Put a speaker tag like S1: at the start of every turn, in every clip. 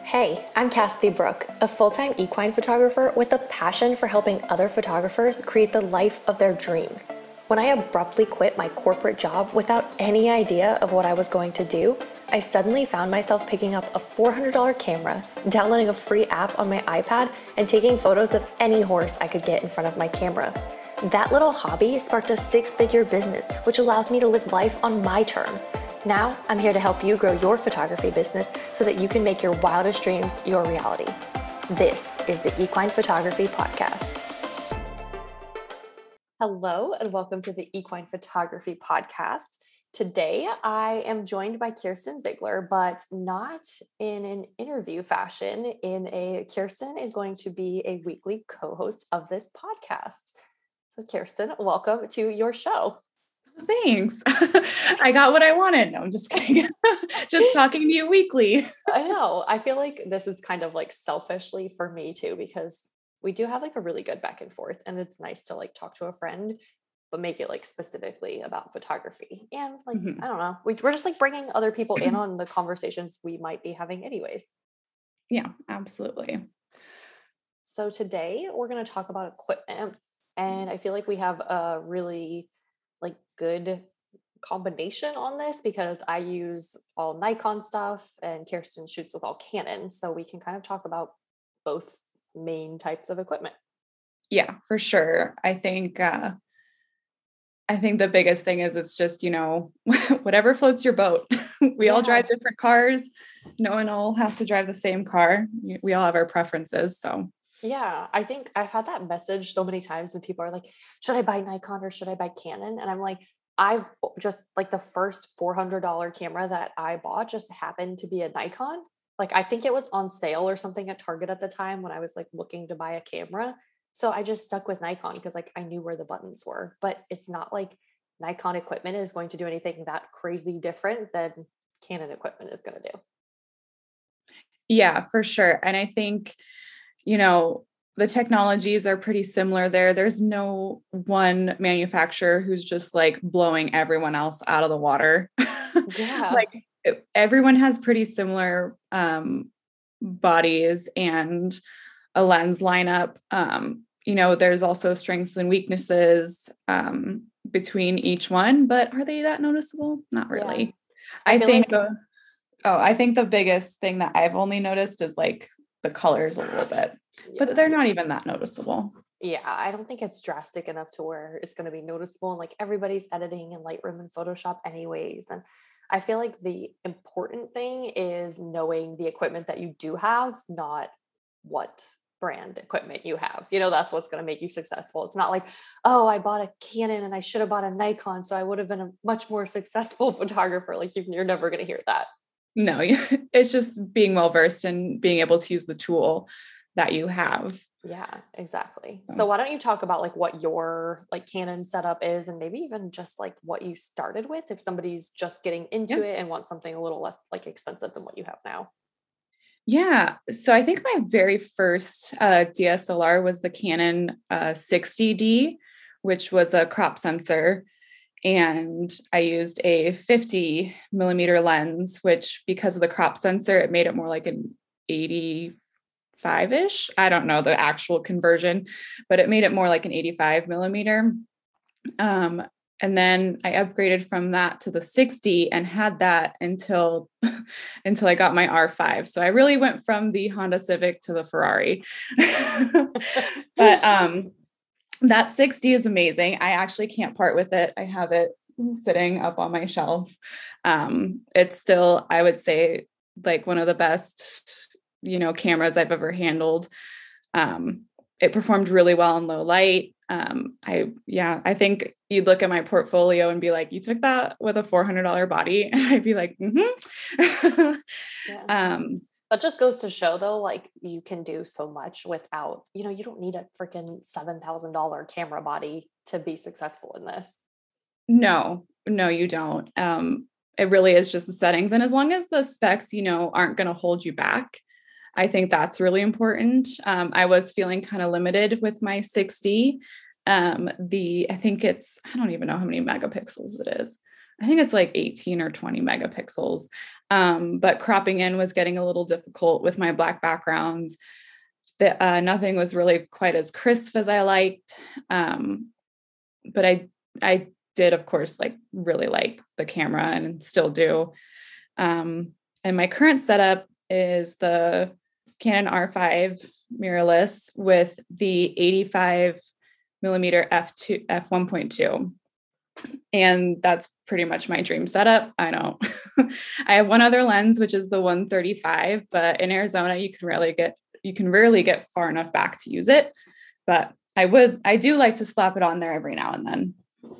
S1: Hey, I'm Cassidy Brooke, a full time equine photographer with a passion for helping other photographers create the life of their dreams. When I abruptly quit my corporate job without any idea of what I was going to do, I suddenly found myself picking up a $400 camera, downloading a free app on my iPad, and taking photos of any horse I could get in front of my camera. That little hobby sparked a six figure business, which allows me to live life on my terms. Now, I'm here to help you grow your photography business so that you can make your wildest dreams your reality. This is the Equine Photography Podcast. Hello, and welcome to the Equine Photography Podcast. Today, I am joined by Kirsten Ziegler, but not in an interview fashion. In a Kirsten is going to be a weekly co-host of this podcast. So, Kirsten, welcome to your show.
S2: Thanks. I got what I wanted. No, I'm just kidding. just talking to you weekly.
S1: I know. I feel like this is kind of like selfishly for me too, because we do have like a really good back and forth. And it's nice to like talk to a friend, but make it like specifically about photography. And like, mm-hmm. I don't know, we, we're just like bringing other people in on the conversations we might be having, anyways.
S2: Yeah, absolutely.
S1: So today we're going to talk about equipment. And I feel like we have a really good combination on this because I use all Nikon stuff and Kirsten shoots with all Canon. So we can kind of talk about both main types of equipment.
S2: Yeah, for sure. I think uh I think the biggest thing is it's just, you know, whatever floats your boat. we yeah. all drive different cars. No one all has to drive the same car. We all have our preferences. So
S1: yeah, I think I've had that message so many times when people are like, should I buy Nikon or should I buy Canon? And I'm like, I've just like the first $400 camera that I bought just happened to be a Nikon. Like, I think it was on sale or something at Target at the time when I was like looking to buy a camera. So I just stuck with Nikon because like I knew where the buttons were, but it's not like Nikon equipment is going to do anything that crazy different than Canon equipment is going to do.
S2: Yeah, for sure. And I think you know, the technologies are pretty similar there. There's no one manufacturer who's just like blowing everyone else out of the water. Yeah. like everyone has pretty similar um, bodies and a lens lineup. Um, you know, there's also strengths and weaknesses um, between each one, but are they that noticeable? Not really. Yeah. I, I think like- the, oh, I think the biggest thing that I've only noticed is like the colors a little bit, yeah. but they're not even that noticeable.
S1: Yeah, I don't think it's drastic enough to where it's going to be noticeable. And like everybody's editing in Lightroom and Photoshop, anyways. And I feel like the important thing is knowing the equipment that you do have, not what brand equipment you have. You know, that's what's going to make you successful. It's not like, oh, I bought a Canon and I should have bought a Nikon, so I would have been a much more successful photographer. Like you're never going to hear that
S2: no it's just being well versed and being able to use the tool that you have.
S1: Yeah exactly. So. Why don't you talk about like what your like canon setup is and maybe even just like what you started with if somebody's just getting into yeah. it and wants something a little less like expensive than what you have now.
S2: Yeah so i think my very first uh, dslr was the canon uh, 60d which was a crop sensor and I used a 50 millimeter lens, which because of the crop sensor, it made it more like an 85 ish. I don't know the actual conversion, but it made it more like an 85 millimeter. Um, and then I upgraded from that to the 6D and had that until until I got my R5. So I really went from the Honda Civic to the Ferrari. but um that 6D is amazing. I actually can't part with it. I have it sitting up on my shelf. Um, it's still, I would say, like one of the best, you know, cameras I've ever handled. Um, it performed really well in low light. Um, I, yeah, I think you'd look at my portfolio and be like, you took that with a $400 body. And I'd be like, mm-hmm.
S1: yeah. um, that just goes to show though like you can do so much without you know you don't need a freaking $7000 camera body to be successful in this.
S2: No no you don't. Um it really is just the settings and as long as the specs you know aren't going to hold you back i think that's really important. Um, i was feeling kind of limited with my 6D um the i think it's i don't even know how many megapixels it is I think it's like 18 or 20 megapixels. Um, but cropping in was getting a little difficult with my black backgrounds. That uh, nothing was really quite as crisp as I liked. Um, but I I did, of course, like really like the camera and still do. Um, and my current setup is the Canon R5 mirrorless with the 85 millimeter f2 f1.2 and that's pretty much my dream setup. I don't i have one other lens which is the 135 but in arizona you can rarely get you can rarely get far enough back to use it. But i would i do like to slap it on there every now and then.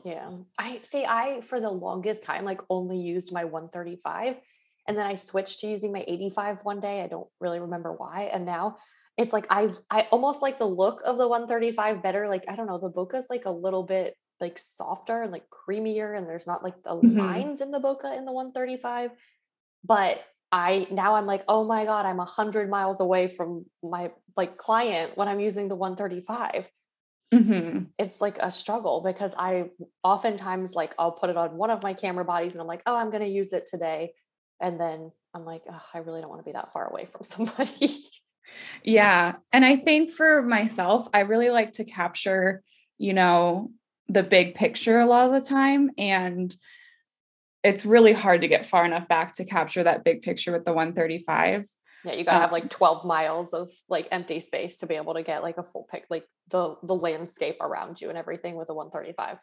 S1: Yeah. I see i for the longest time like only used my 135 and then i switched to using my 85 one day. I don't really remember why and now it's like I I almost like the look of the 135 better. Like I don't know, the bokeh's like a little bit like softer and like creamier, and there's not like the mm-hmm. lines in the bokeh in the 135. But I now I'm like, oh my god, I'm a hundred miles away from my like client when I'm using the 135. Mm-hmm. It's like a struggle because I oftentimes like I'll put it on one of my camera bodies and I'm like, oh, I'm going to use it today, and then I'm like, I really don't want to be that far away from somebody.
S2: Yeah. And I think for myself, I really like to capture, you know, the big picture a lot of the time. And it's really hard to get far enough back to capture that big picture with the 135.
S1: Yeah, you gotta um, have like 12 miles of like empty space to be able to get like a full pic, like the the landscape around you and everything with a 135.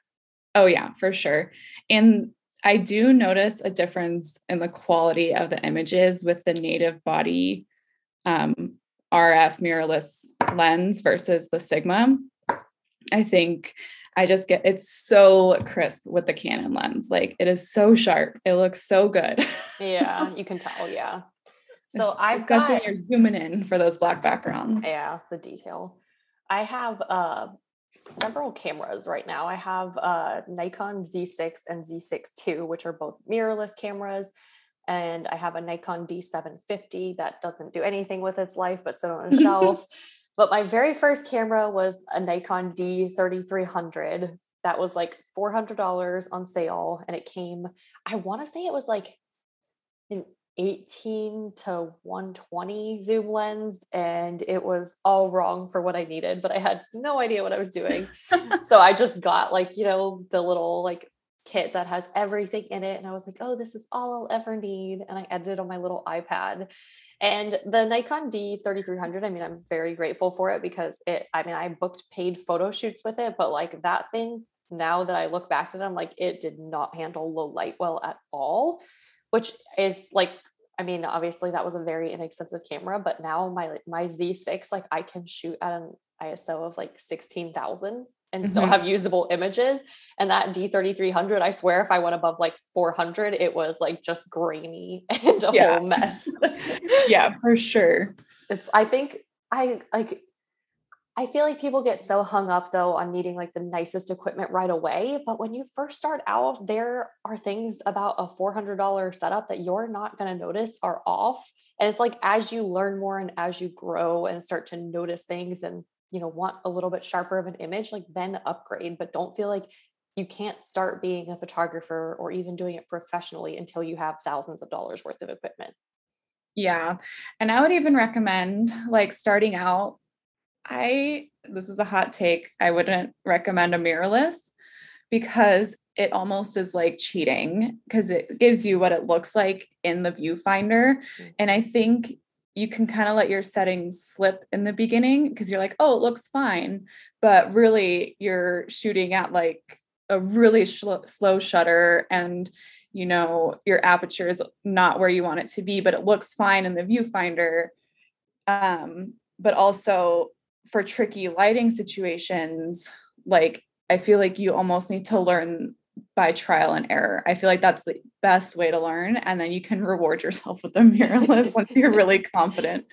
S2: Oh yeah, for sure. And I do notice a difference in the quality of the images with the native body um, RF mirrorless lens versus the Sigma. I think I just get it's so crisp with the Canon lens. Like it is so sharp. It looks so good.
S1: yeah, you can tell. Yeah. So I've got
S2: you're zooming in for those black backgrounds.
S1: Yeah, the detail. I have uh several cameras right now. I have uh Nikon Z6 and Z6 II, which are both mirrorless cameras and I have a Nikon D750 that doesn't do anything with its life but sit on a shelf. But my very first camera was a Nikon D3300 that was like $400 on sale and it came I want to say it was like an 18 to 120 zoom lens and it was all wrong for what I needed but I had no idea what I was doing. so I just got like, you know, the little like kit that has everything in it. And I was like, oh, this is all I'll ever need. And I edited on my little iPad. And the Nikon D3300, I mean, I'm very grateful for it because it, I mean, I booked paid photo shoots with it, but like that thing, now that I look back at it, I'm like, it did not handle low light well at all, which is like, I mean, obviously that was a very inexpensive camera, but now my my Z6, like I can shoot at an ISO of like 16,000 and mm-hmm. still have usable images. And that D3300, I swear, if I went above like 400, it was like just grainy and a yeah. whole mess.
S2: yeah, for sure.
S1: It's, I think I like, I feel like people get so hung up though on needing like the nicest equipment right away. But when you first start out, there are things about a $400 setup that you're not going to notice are off. And it's like as you learn more and as you grow and start to notice things and you know want a little bit sharper of an image like then upgrade but don't feel like you can't start being a photographer or even doing it professionally until you have thousands of dollars worth of equipment
S2: yeah and i would even recommend like starting out i this is a hot take i wouldn't recommend a mirrorless because it almost is like cheating because it gives you what it looks like in the viewfinder mm-hmm. and i think you can kind of let your settings slip in the beginning because you're like, oh, it looks fine. But really, you're shooting at like a really slow shutter and you know your aperture is not where you want it to be but it looks fine in the viewfinder um, but also for tricky lighting situations like i feel like you almost need to learn by trial and error. I feel like that's the best way to learn. And then you can reward yourself with a mirrorless once you're really confident.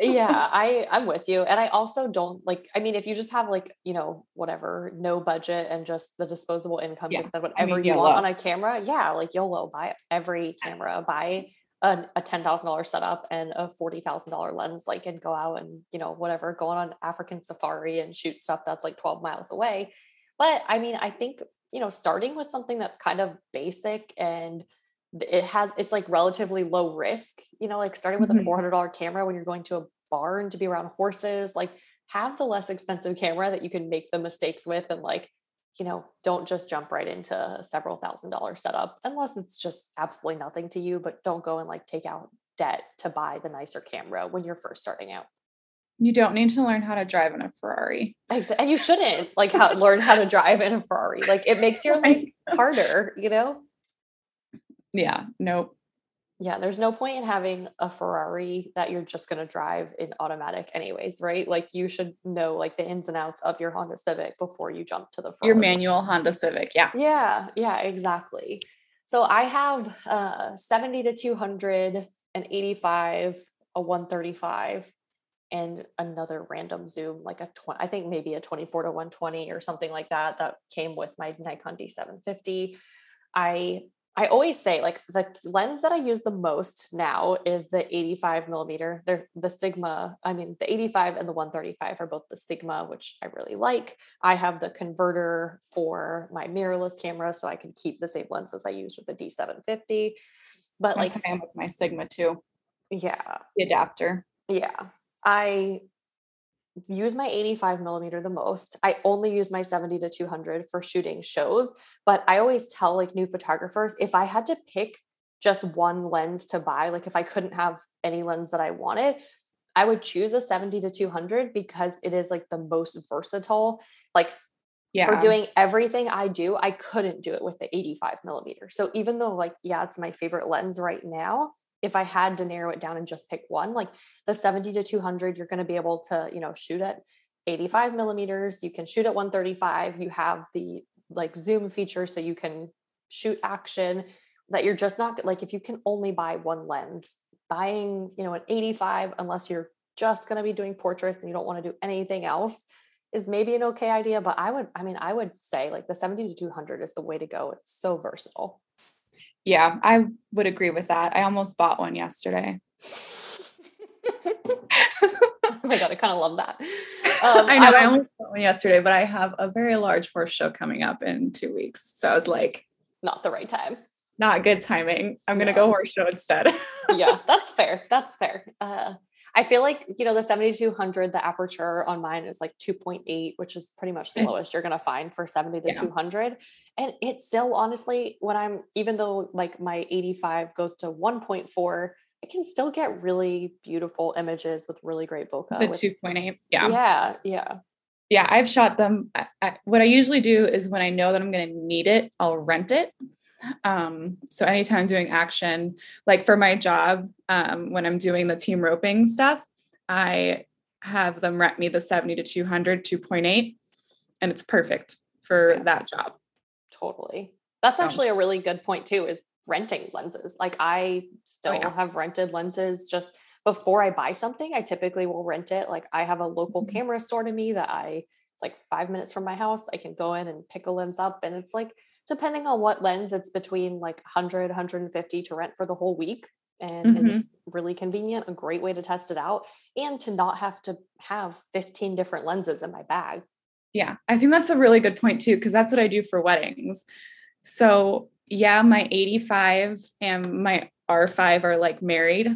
S1: yeah, I, I'm with you. And I also don't like, I mean, if you just have like, you know, whatever, no budget and just the disposable income yeah. to spend whatever I mean, you want on a camera, yeah, like you'll buy every camera, buy a, a $10,000 setup and a $40,000 lens, like, and go out and, you know, whatever, go on an African safari and shoot stuff that's like 12 miles away But I mean, I think, you know, starting with something that's kind of basic and it has it's like relatively low risk, you know, like starting with mm-hmm. a $400 camera when you're going to a barn to be around horses, like have the less expensive camera that you can make the mistakes with and like you know don't just jump right into a several thousand dollar setup unless it's just absolutely nothing to you but don't go and like take out debt to buy the nicer camera when you're first starting out
S2: you don't need to learn how to drive in a Ferrari.
S1: And you shouldn't like how learn how to drive in a Ferrari. Like it makes your life harder, you know?
S2: Yeah, nope
S1: yeah, there's no point in having a Ferrari that you're just going to drive in automatic anyways, right? Like you should know like the ins and outs of your Honda Civic before you jump to the
S2: Ferrari. Your manual Honda Civic, yeah.
S1: Yeah, yeah, exactly. So I have uh 70 to 200 an 85, a 135 and another random zoom like a 20 I think maybe a 24 to 120 or something like that that came with my Nikon D750. I I always say like the lens that I use the most now is the 85 millimeter. They're the Sigma. I mean, the 85 and the 135 are both the Sigma, which I really like. I have the converter for my mirrorless camera, so I can keep the same lenses I use with the D750. But
S2: That's like, I am with my Sigma too.
S1: Yeah,
S2: the adapter.
S1: Yeah, I use my 85 millimeter the most. I only use my 70 to 200 for shooting shows. But I always tell like new photographers if I had to pick just one lens to buy, like if I couldn't have any lens that I wanted, I would choose a 70 to 200 because it is like the most versatile. Like yeah. for doing everything I do, I couldn't do it with the 85 millimeter. So even though like, yeah, it's my favorite lens right now, if I had to narrow it down and just pick one, like the 70 to 200, you're going to be able to, you know, shoot at 85 millimeters. You can shoot at 135. You have the like zoom feature so you can shoot action that you're just not like if you can only buy one lens, buying, you know, an 85, unless you're just going to be doing portraits and you don't want to do anything else is maybe an okay idea. But I would, I mean, I would say like the 70 to 200 is the way to go. It's so versatile.
S2: Yeah, I would agree with that. I almost bought one yesterday.
S1: oh my god, I kind of love that.
S2: Um, I know I, I almost bought one yesterday, but I have a very large horse show coming up in two weeks, so I was like,
S1: not the right time.
S2: Not good timing. I'm gonna go horse show instead.
S1: yeah, that's fair. That's fair. Uh, I feel like, you know, the 7200, the aperture on mine is like 2.8, which is pretty much the mm. lowest you're going to find for 70 to yeah. 200. And it's still honestly, when I'm, even though like my 85 goes to 1.4, I can still get really beautiful images with really great bokeh.
S2: The 2.8. Yeah.
S1: Yeah. Yeah.
S2: Yeah. I've shot them. I, I, what I usually do is when I know that I'm going to need it, I'll rent it um, so anytime I'm doing action, like for my job, um, when I'm doing the team roping stuff, I have them rent me the 70 to 200, 2.8, and it's perfect for yeah. that job.
S1: Totally. That's actually a really good point too, is renting lenses. Like I still oh, yeah. have rented lenses just before I buy something, I typically will rent it. Like I have a local mm-hmm. camera store to me that I it's like five minutes from my house. I can go in and pick a lens up and it's like depending on what lens, it's between like 100, 150 to rent for the whole week. And mm-hmm. it's really convenient, a great way to test it out and to not have to have 15 different lenses in my bag.
S2: Yeah, I think that's a really good point too, because that's what I do for weddings. So, yeah, my 85 and my R5 are like married.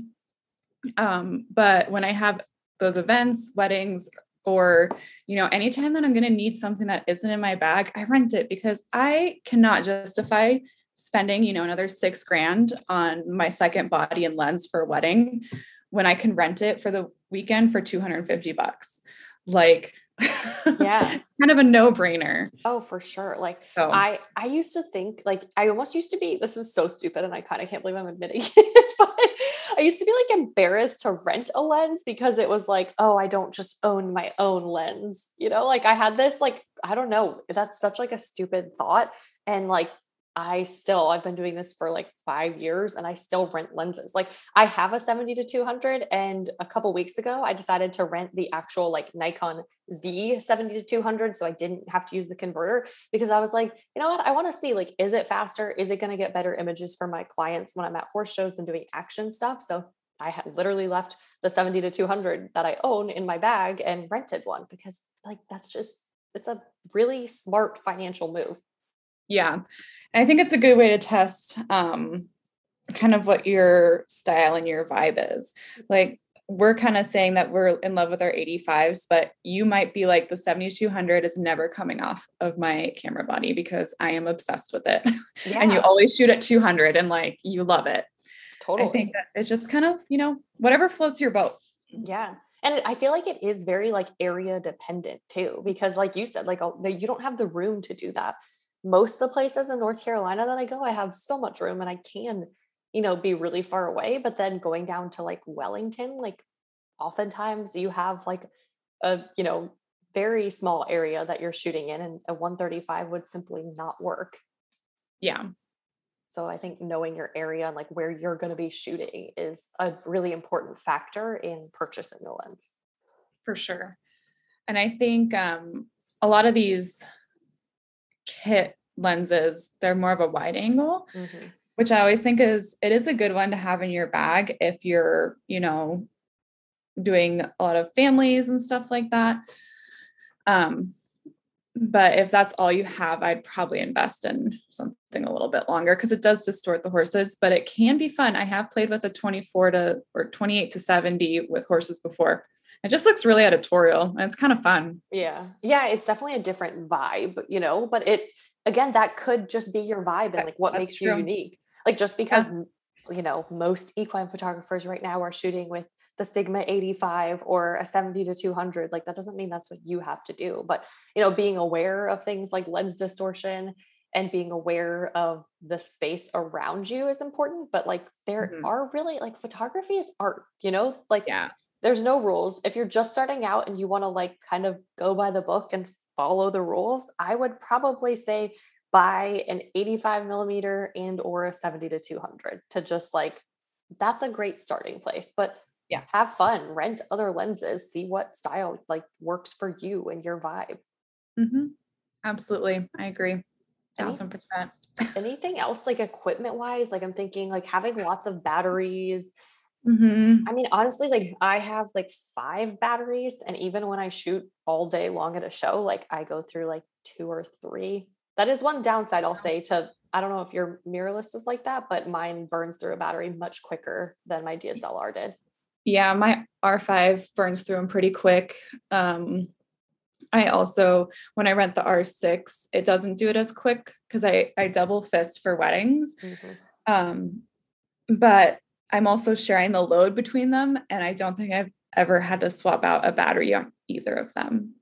S2: Um, but when I have those events, weddings, or you know anytime that i'm going to need something that isn't in my bag i rent it because i cannot justify spending you know another six grand on my second body and lens for a wedding when i can rent it for the weekend for 250 bucks. Like
S1: yeah.
S2: kind of a no-brainer.
S1: Oh for sure. Like so. i i used to think like i almost used to be this is so stupid and i kind of can't believe i'm admitting it but I used to be like embarrassed to rent a lens because it was like, oh, I don't just own my own lens. You know, like I had this, like, I don't know, that's such like a stupid thought. And like I still, I've been doing this for like five years and I still rent lenses. Like I have a 70 to 200. And a couple weeks ago, I decided to rent the actual like Nikon Z 70 to 200. So I didn't have to use the converter because I was like, you know what? I want to see like, is it faster? Is it going to get better images for my clients when I'm at horse shows and doing action stuff? So I had literally left the 70 to 200 that I own in my bag and rented one because like that's just it's a really smart financial move.
S2: Yeah. I think it's a good way to test um, kind of what your style and your vibe is. Like we're kind of saying that we're in love with our 85s, but you might be like the 7200 is never coming off of my camera body because I am obsessed with it. Yeah. and you always shoot at 200 and like you love it. Totally. I think that it's just kind of, you know, whatever floats your boat.
S1: Yeah. And I feel like it is very like area dependent too, because like you said, like you don't have the room to do that. Most of the places in North Carolina that I go, I have so much room and I can, you know, be really far away. But then going down to like Wellington, like oftentimes you have like a, you know, very small area that you're shooting in and a 135 would simply not work.
S2: Yeah.
S1: So I think knowing your area and like where you're going to be shooting is a really important factor in purchasing the lens.
S2: For sure. And I think um, a lot of these kit lenses, they're more of a wide angle, mm-hmm. which I always think is it is a good one to have in your bag if you're, you know, doing a lot of families and stuff like that. Um, but if that's all you have, I'd probably invest in something a little bit longer because it does distort the horses, but it can be fun. I have played with a 24 to or 28 to 70 with horses before. It just looks really editorial and it's kind of fun.
S1: Yeah. Yeah. It's definitely a different vibe, you know, but it, again, that could just be your vibe and like what That's makes true. you unique. Like just because, yeah. you know, most equine photographers right now are shooting with the Sigma 85 or a 70 to 200 like that doesn't mean that's what you have to do but you know being aware of things like lens distortion and being aware of the space around you is important but like there mm-hmm. are really like photography is art you know like
S2: yeah
S1: there's no rules. If you're just starting out and you want to like kind of go by the book and follow the rules i would probably say buy an 85 millimeter and or a 70 to 200 to just like that's a great starting place but
S2: yeah.
S1: have fun rent other lenses see what style like works for you and your vibe.
S2: Mm-hmm. absolutely. I agree. Thousand percent.
S1: anything else like equipment wise like i'm thinking like having lots of batteries
S2: mm-hmm.
S1: i mean honestly like i have like five batteries and even when i shoot all day long at a show like i go through like two or three that is one downside i'll say to I don't know if your mirrorless is like that, but mine burns through a battery much quicker than my DSLR did.
S2: Yeah, my R5 burns through them pretty quick. Um, I also, when I rent the R6, it doesn't do it as quick because I, I double fist for weddings. Mm-hmm. Um, but I'm also sharing the load between them. And I don't think I've ever had to swap out a battery on either of them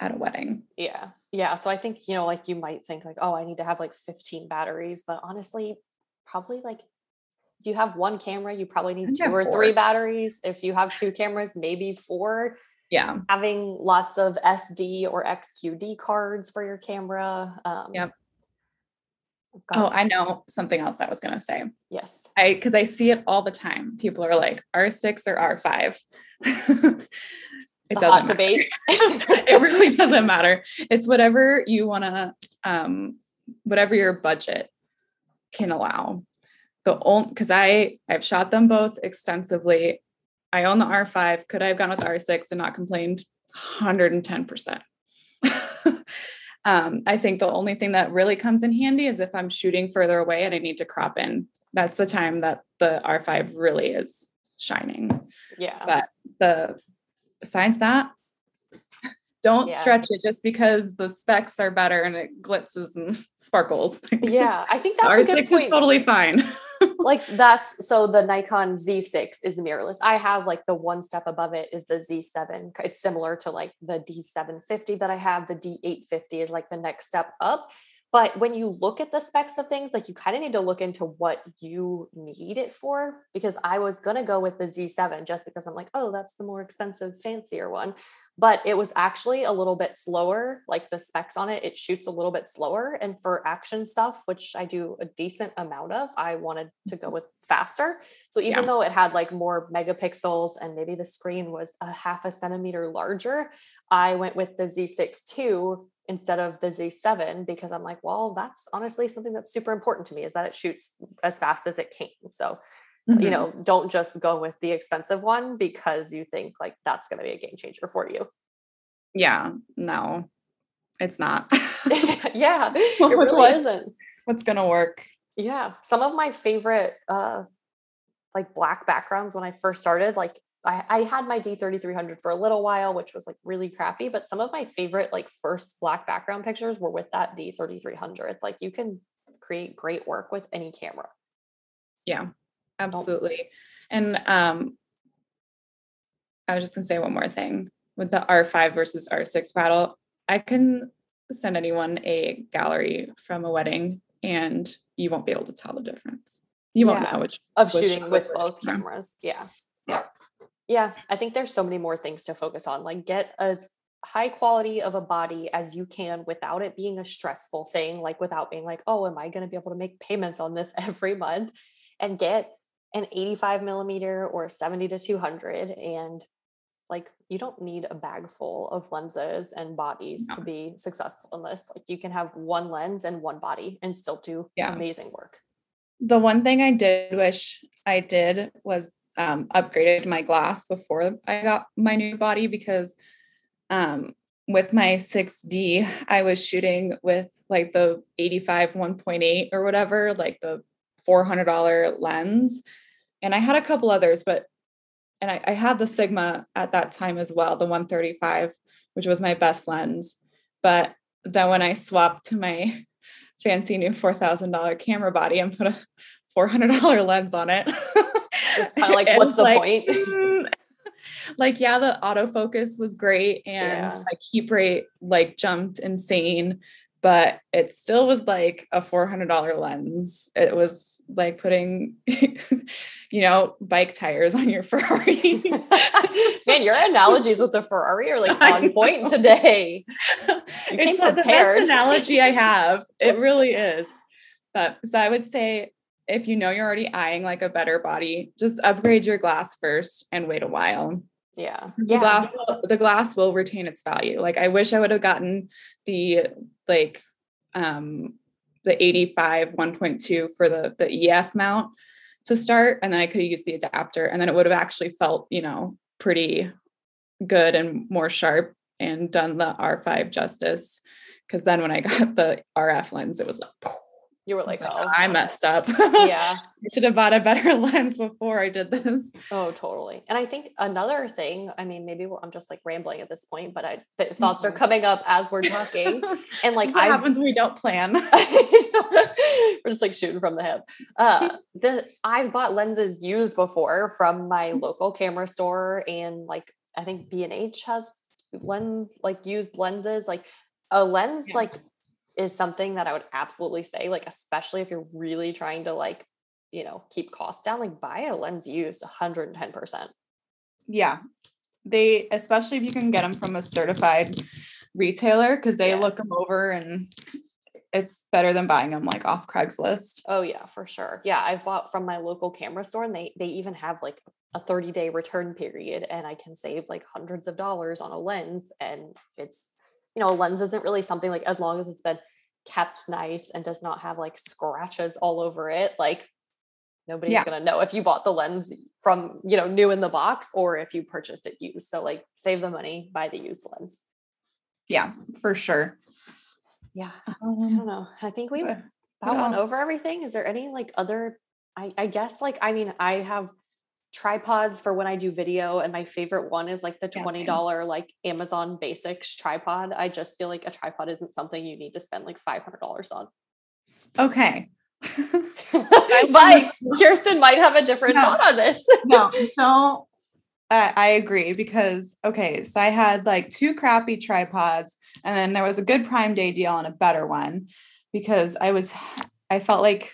S2: at a wedding.
S1: Yeah. Yeah. So I think, you know, like you might think like, oh, I need to have like 15 batteries, but honestly, probably like if you have one camera, you probably need two or three batteries. If you have two cameras, maybe four.
S2: Yeah.
S1: Having lots of SD or XQD cards for your camera. Um,
S2: yep. Oh, I know something else I was going to say.
S1: Yes.
S2: I, cause I see it all the time. People are like R6 or R5.
S1: it the doesn't debate.
S2: it really doesn't matter. It's whatever you want to, um, whatever your budget can allow the only because I I've shot them both extensively. I own the R5. Could I have gone with R6 and not complained? 110%. um, I think the only thing that really comes in handy is if I'm shooting further away and I need to crop in. That's the time that the R5 really is shining.
S1: Yeah.
S2: But the besides that, don't yeah. stretch it just because the specs are better and it glitzes and sparkles.
S1: Yeah, I think that's a good point.
S2: totally fine.
S1: like that's so the Nikon Z6 is the mirrorless. I have like the one step above it is the Z7. It's similar to like the D750 that I have. The D850 is like the next step up. But when you look at the specs of things, like you kind of need to look into what you need it for. Because I was going to go with the Z7 just because I'm like, oh, that's the more expensive, fancier one but it was actually a little bit slower like the specs on it it shoots a little bit slower and for action stuff which i do a decent amount of i wanted to go mm-hmm. with faster so even yeah. though it had like more megapixels and maybe the screen was a half a centimeter larger i went with the z6 II instead of the z7 because i'm like well that's honestly something that's super important to me is that it shoots as fast as it can so Mm-hmm. you know don't just go with the expensive one because you think like that's going to be a game changer for you
S2: yeah no it's not.
S1: yeah, it really
S2: what,
S1: isn't.
S2: What's gonna work?
S1: Yeah. Some of my favorite uh like black backgrounds when I first started, like I, I had my D3300 for a little while, which was like really crappy, but some of my favorite like first black background pictures were with that D3300. Like you can create great work with any camera.
S2: Yeah, absolutely. And um I was just gonna say one more thing with the R5 versus R6 battle. I can send anyone a gallery from a wedding and you won't be able to tell the difference. You won't know which
S1: of
S2: which
S1: shooting with both cameras. Yeah.
S2: Yeah.
S1: Yeah. I think there's so many more things to focus on. Like get as high quality of a body as you can without it being a stressful thing, like without being like, oh, am I going to be able to make payments on this every month? And get an 85 millimeter or 70 to 200 and like you don't need a bag full of lenses and bodies
S2: No.
S1: to be successful in this like you can have one lens and one body and still do
S2: Yeah.
S1: amazing work
S2: The one thing I did wish I did was um, upgraded my glass before I got my new body because um, with my 6D, I was shooting with like the 85 1.8 or whatever, like the $400 lens. And I had a couple others, but, and I, I had the Sigma at that time as well, the 135, which was my best lens. But then when I swapped to my fancy new $4,000 camera body and put a $400 lens on it.
S1: It's kinda like, what's the point?
S2: mm, like, yeah, the autofocus was great and
S1: Yeah.
S2: my keep rate like jumped insane, but it still was like a $400 lens. It was like putting, you know, bike tires on your Ferrari.
S1: man your analogies with the ferrari are like on point today You
S2: it's
S1: came
S2: not the
S1: prepared.
S2: best analogy I have. It really is. But so I would say if you know you're already eyeing like a better body, just upgrade your glass first and wait a while.
S1: Yeah.
S2: The
S1: yeah
S2: glass will, the glass will retain its value. Like I wish I would have gotten the like um the 85 1.2 for the the EF mount to start and then I could have used the adapter and then it would have actually felt, you know, pretty good and more sharp and done the R5 justice. Cause then when I got the RF lens, it was like,
S1: you were like
S2: like,
S1: oh
S2: I messed up.
S1: yeah
S2: I should have bought a better lens before I did this.
S1: Oh, totally. And I think another thing, I mean, maybe I'm just like rambling at this point, but I th- thoughts are
S2: Mhm.
S1: coming up as we're talking. And like
S2: This is what
S1: I
S2: happens when we don't plan.
S1: we're just like shooting from the hip. Uh the I've bought lenses used before from my local camera store and like I think B and H has lens like used lenses. Like a lens
S2: Yeah.
S1: like is something that I would absolutely say, like, especially if you're really trying to like, you know, keep costs down, like buy a lens used 110%.
S2: yeah. They, especially if you can get them from a certified retailer, because they
S1: Yeah.
S2: look them over and it's better than buying them like off Craigslist.
S1: Oh yeah, for sure. Yeah, I've bought from my local camera store and they they even have like a 30 day return period and I can save like hundreds of dollars on a lens and it's you know, a lens isn't really something like as long as it's been kept nice and does not have like scratches all over it, like nobody's
S2: Yeah.
S1: going to know if you bought the lens from, you know, new in the box or if you purchased it used. So like save the money, buy the used lens.
S2: Yeah, for sure.
S1: Yeah. I
S2: Um,
S1: don't know. I think we about went over everything. Is there any like other? I, I guess like I mean I have tripods for when I do video, and my favorite one is like the twenty dollar like Amazon Basics tripod. I just feel like a tripod isn't something you need to spend like five hundred dollars on.
S2: okay.
S1: but Kirsten might have a different
S2: No.
S1: thought on this.
S2: no, no. I, I agree because okay, so I had like two crappy tripods, and then there was a good Prime Day deal on a better one because I was I felt like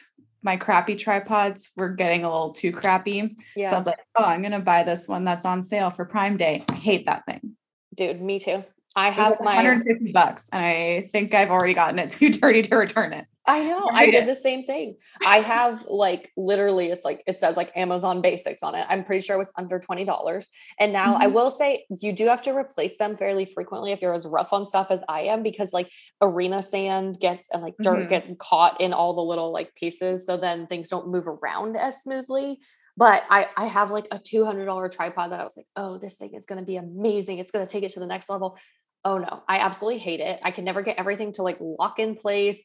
S2: my crappy tripods were getting a little too crappy. So I was like, oh, I'm gonna buy this one that's on sale for Prime Day. I hate that thing.
S1: dude, me too. I have
S2: like
S1: my
S2: 150 bucks, and I think I've already gotten it too dirty to return it.
S1: I know.
S2: I
S1: I did
S2: it.
S1: the same thing. I have like literally, it's like it says like Amazon Basics on it. I'm pretty sure it was under twenty dollars. And now I
S2: Mhm.
S1: will say you do have to replace them fairly frequently if you're as rough on stuff as I am, because like arena sand gets and like dirt
S2: Mhm.
S1: gets caught in all the little like pieces, so then things don't move around as smoothly. But I I have like a two hundred dollar tripod that I was like, oh, this thing is gonna be amazing. It's gonna take it to the next level. Oh no, I absolutely hate it. I can never get everything to like lock in place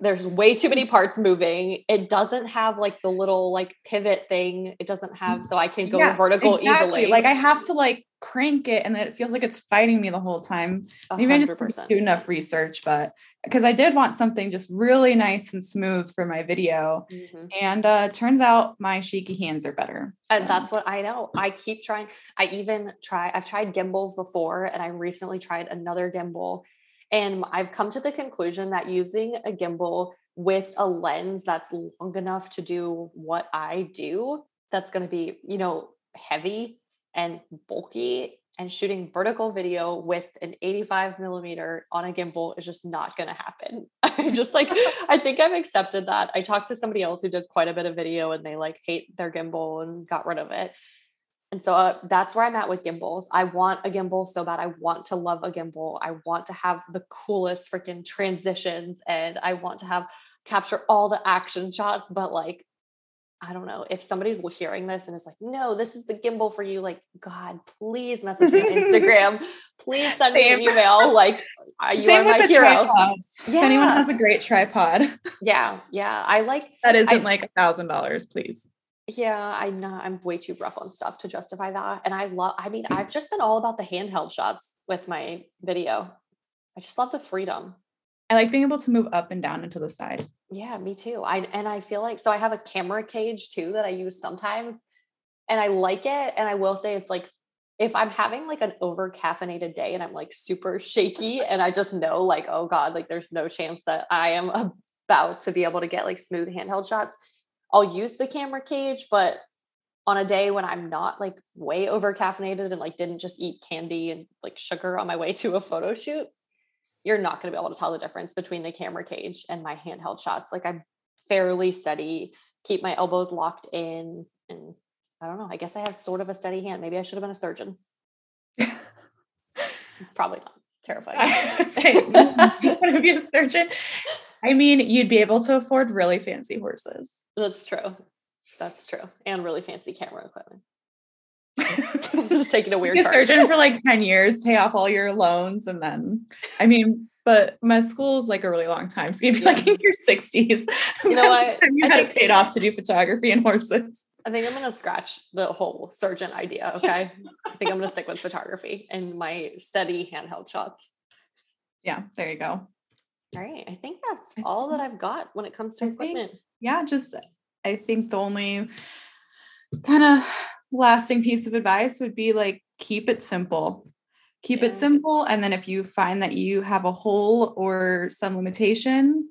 S1: there's way too many parts moving. It doesn't have like the little like pivot thing. It doesn't have so I can go yeah, vertical exactly.
S2: easily. Like I have to like crank it and it feels like it's fighting me the whole time. 100%. Maybe I didn't do enough research, but because I did want something just really nice and smooth for my video. Mm-hmm. And uh turns out my shaky hands are better.
S1: So. And that's what I know. I keep trying. I even try, I've tried gimbals before and I recently tried another gimbal and I've come to the conclusion that using a gimbal with a lens that's long enough to do what I do, that's going to be, you know, heavy and bulky and shooting vertical video with an 85 millimeter on a gimbal is just not going to happen. I'm just like, I think I've accepted that. I talked to somebody else who does quite a bit of video and they like hate their gimbal and got rid of it. And so uh, that's where I'm at with gimbals. I want a gimbal so bad. I want to love a gimbal. I want to have the coolest freaking transitions and I want to have capture all the action shots. But like, I don't know if somebody's hearing this and it's like, no, this is the gimbal for you. Like, God, please message me on Instagram. please send Same. me an email. Like, you Same are my hero.
S2: Yeah. If anyone has a great tripod.
S1: Yeah. Yeah. I like
S2: that isn't I, like a thousand dollars, please
S1: yeah i'm not i'm way too rough on stuff to justify that and i love i mean i've just been all about the handheld shots with my video i just love the freedom
S2: i like being able to move up and down into the side
S1: yeah me too i and i feel like so i have a camera cage too that i use sometimes and i like it and i will say it's like if i'm having like an over caffeinated day and i'm like super shaky and i just know like oh god like there's no chance that i am about to be able to get like smooth handheld shots I'll use the camera cage, but on a day when I'm not like way over caffeinated and like didn't just eat candy and like sugar on my way to a photo shoot, you're not going to be able to tell the difference between the camera cage and my handheld shots. Like I'm fairly steady, keep my elbows locked in, and I don't know. I guess I have sort of a steady hand. Maybe I should have been a surgeon. Probably not. Terrifying. I would say you
S2: want to be a surgeon. I mean, you'd be able to afford really fancy horses.
S1: That's true. That's true. And really fancy camera equipment. Just taking a weird
S2: a surgeon for like 10 years, pay off all your loans, and then I mean, but med school is like a really long time. So you'd be yeah. like in your 60s.
S1: You know what?
S2: you I had think, paid off to do photography and horses.
S1: I think I'm gonna scratch the whole surgeon idea. Okay. I think I'm gonna stick with photography and my steady handheld shots.
S2: Yeah, there you go.
S1: All right. I think that's all that I've got when it comes to I equipment.
S2: Think, yeah, just I think the only kind of lasting piece of advice would be like keep it simple. Keep yeah. it simple. And then if you find that you have a hole or some limitation,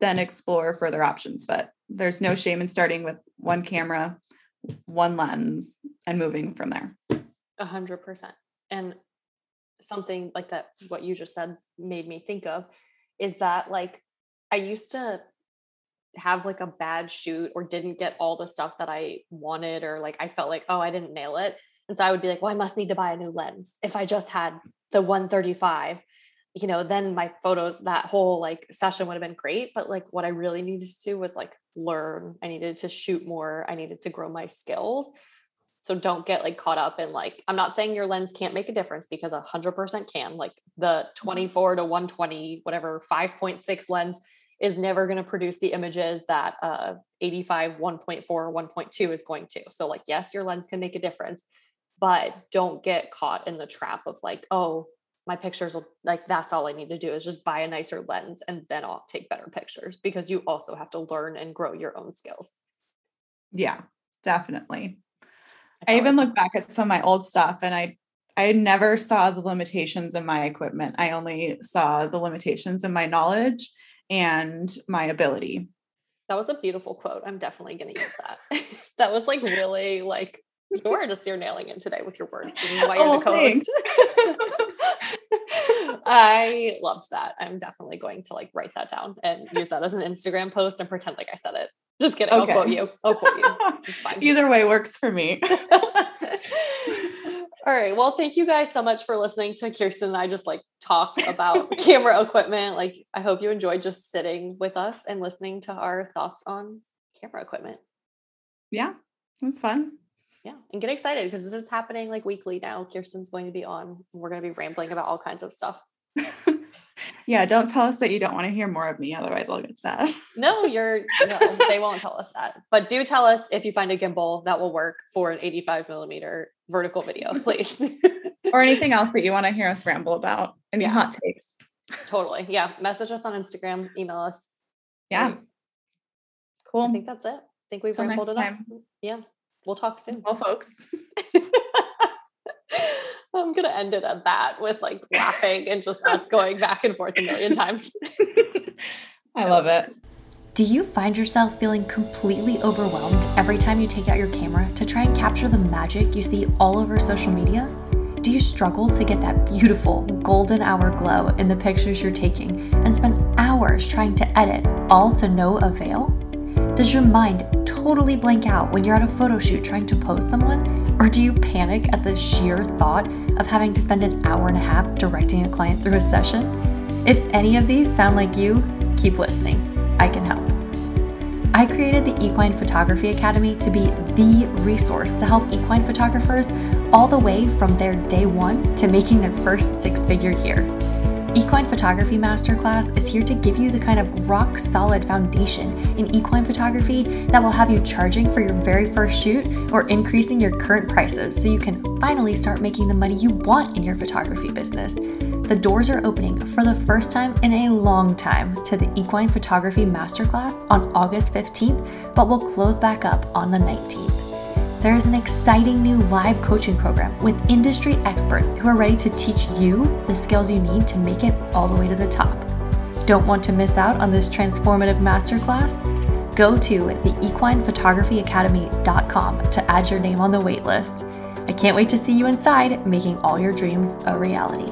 S2: then explore further options. But there's no shame in starting with one camera, one lens, and moving from there.
S1: A hundred percent. And something like that what you just said made me think of is that like i used to have like a bad shoot or didn't get all the stuff that i wanted or like i felt like oh i didn't nail it and so i would be like well i must need to buy a new lens if i just had the 135 you know then my photos that whole like session would have been great but like what i really needed to do was like learn i needed to shoot more i needed to grow my skills so don't get like caught up in like, I'm not saying your lens can't make a difference because a hundred percent can. Like the mm-hmm. 24 to 120, whatever 5.6 lens is never going to produce the images that uh 85 1.4 or 1.2 is going to. So like, yes, your lens can make a difference, but don't get caught in the trap of like, oh, my pictures will like that's all I need to do is just buy a nicer lens and then I'll take better pictures because you also have to learn and grow your own skills.
S2: Yeah, definitely. I even look back at some of my old stuff and I I never saw the limitations of my equipment. I only saw the limitations in my knowledge and my ability.
S1: That was a beautiful quote. I'm definitely going to use that. that was like really like you are just you're nailing it today with your words. Why you're oh, the co-host. I loved that. I'm definitely going to like write that down and use that as an Instagram post and pretend like I said it. Just kidding. Okay. I'll quote you. I'll quote you.
S2: Either way works for me.
S1: All right. Well, thank you guys so much for listening to Kirsten and I just like talk about camera equipment. Like, I hope you enjoyed just sitting with us and listening to our thoughts on camera equipment.
S2: Yeah, it was fun.
S1: Yeah, and get excited because this is happening like weekly now. Kirsten's going to be on. We're going to be rambling about all kinds of stuff.
S2: yeah, don't tell us that you don't want to hear more of me, otherwise I'll get sad.
S1: No, you're no, they won't tell us that. But do tell us if you find a gimbal that will work for an 85 millimeter vertical video, please.
S2: or anything else that you want to hear us ramble about. Any yeah. hot takes.
S1: Totally. Yeah. Message us on Instagram, email us.
S2: Yeah.
S1: Cool. I think that's it. I think we've Till rambled enough. Time. Yeah. We'll talk soon.
S2: Well, folks.
S1: I'm gonna end it at that with like laughing and just us going back and forth a million times.
S2: I love it.
S1: Do you find yourself feeling completely overwhelmed every time you take out your camera to try and capture the magic you see all over social media? Do you struggle to get that beautiful golden hour glow in the pictures you're taking and spend hours trying to edit, all to no avail? Does your mind totally blank out when you're at a photo shoot trying to pose someone? Or do you panic at the sheer thought of having to spend an hour and a half directing a client through a session? If any of these sound like you, keep listening. I can help. I created the Equine Photography Academy to be the resource to help equine photographers all the way from their day one to making their first six figure year. Equine Photography Masterclass is here to give you the kind of rock solid foundation in equine photography that will have you charging for your very first shoot or increasing your current prices so you can finally start making the money you want in your photography business. The doors are opening for the first time in a long time to the Equine Photography Masterclass on August 15th, but will close back up on the 19th there is an exciting new live coaching program with industry experts who are ready to teach you the skills you need to make it all the way to the top. Don't want to miss out on this transformative masterclass? Go to theequinephotographyacademy.com to add your name on the waitlist. I can't wait to see you inside making all your dreams a reality.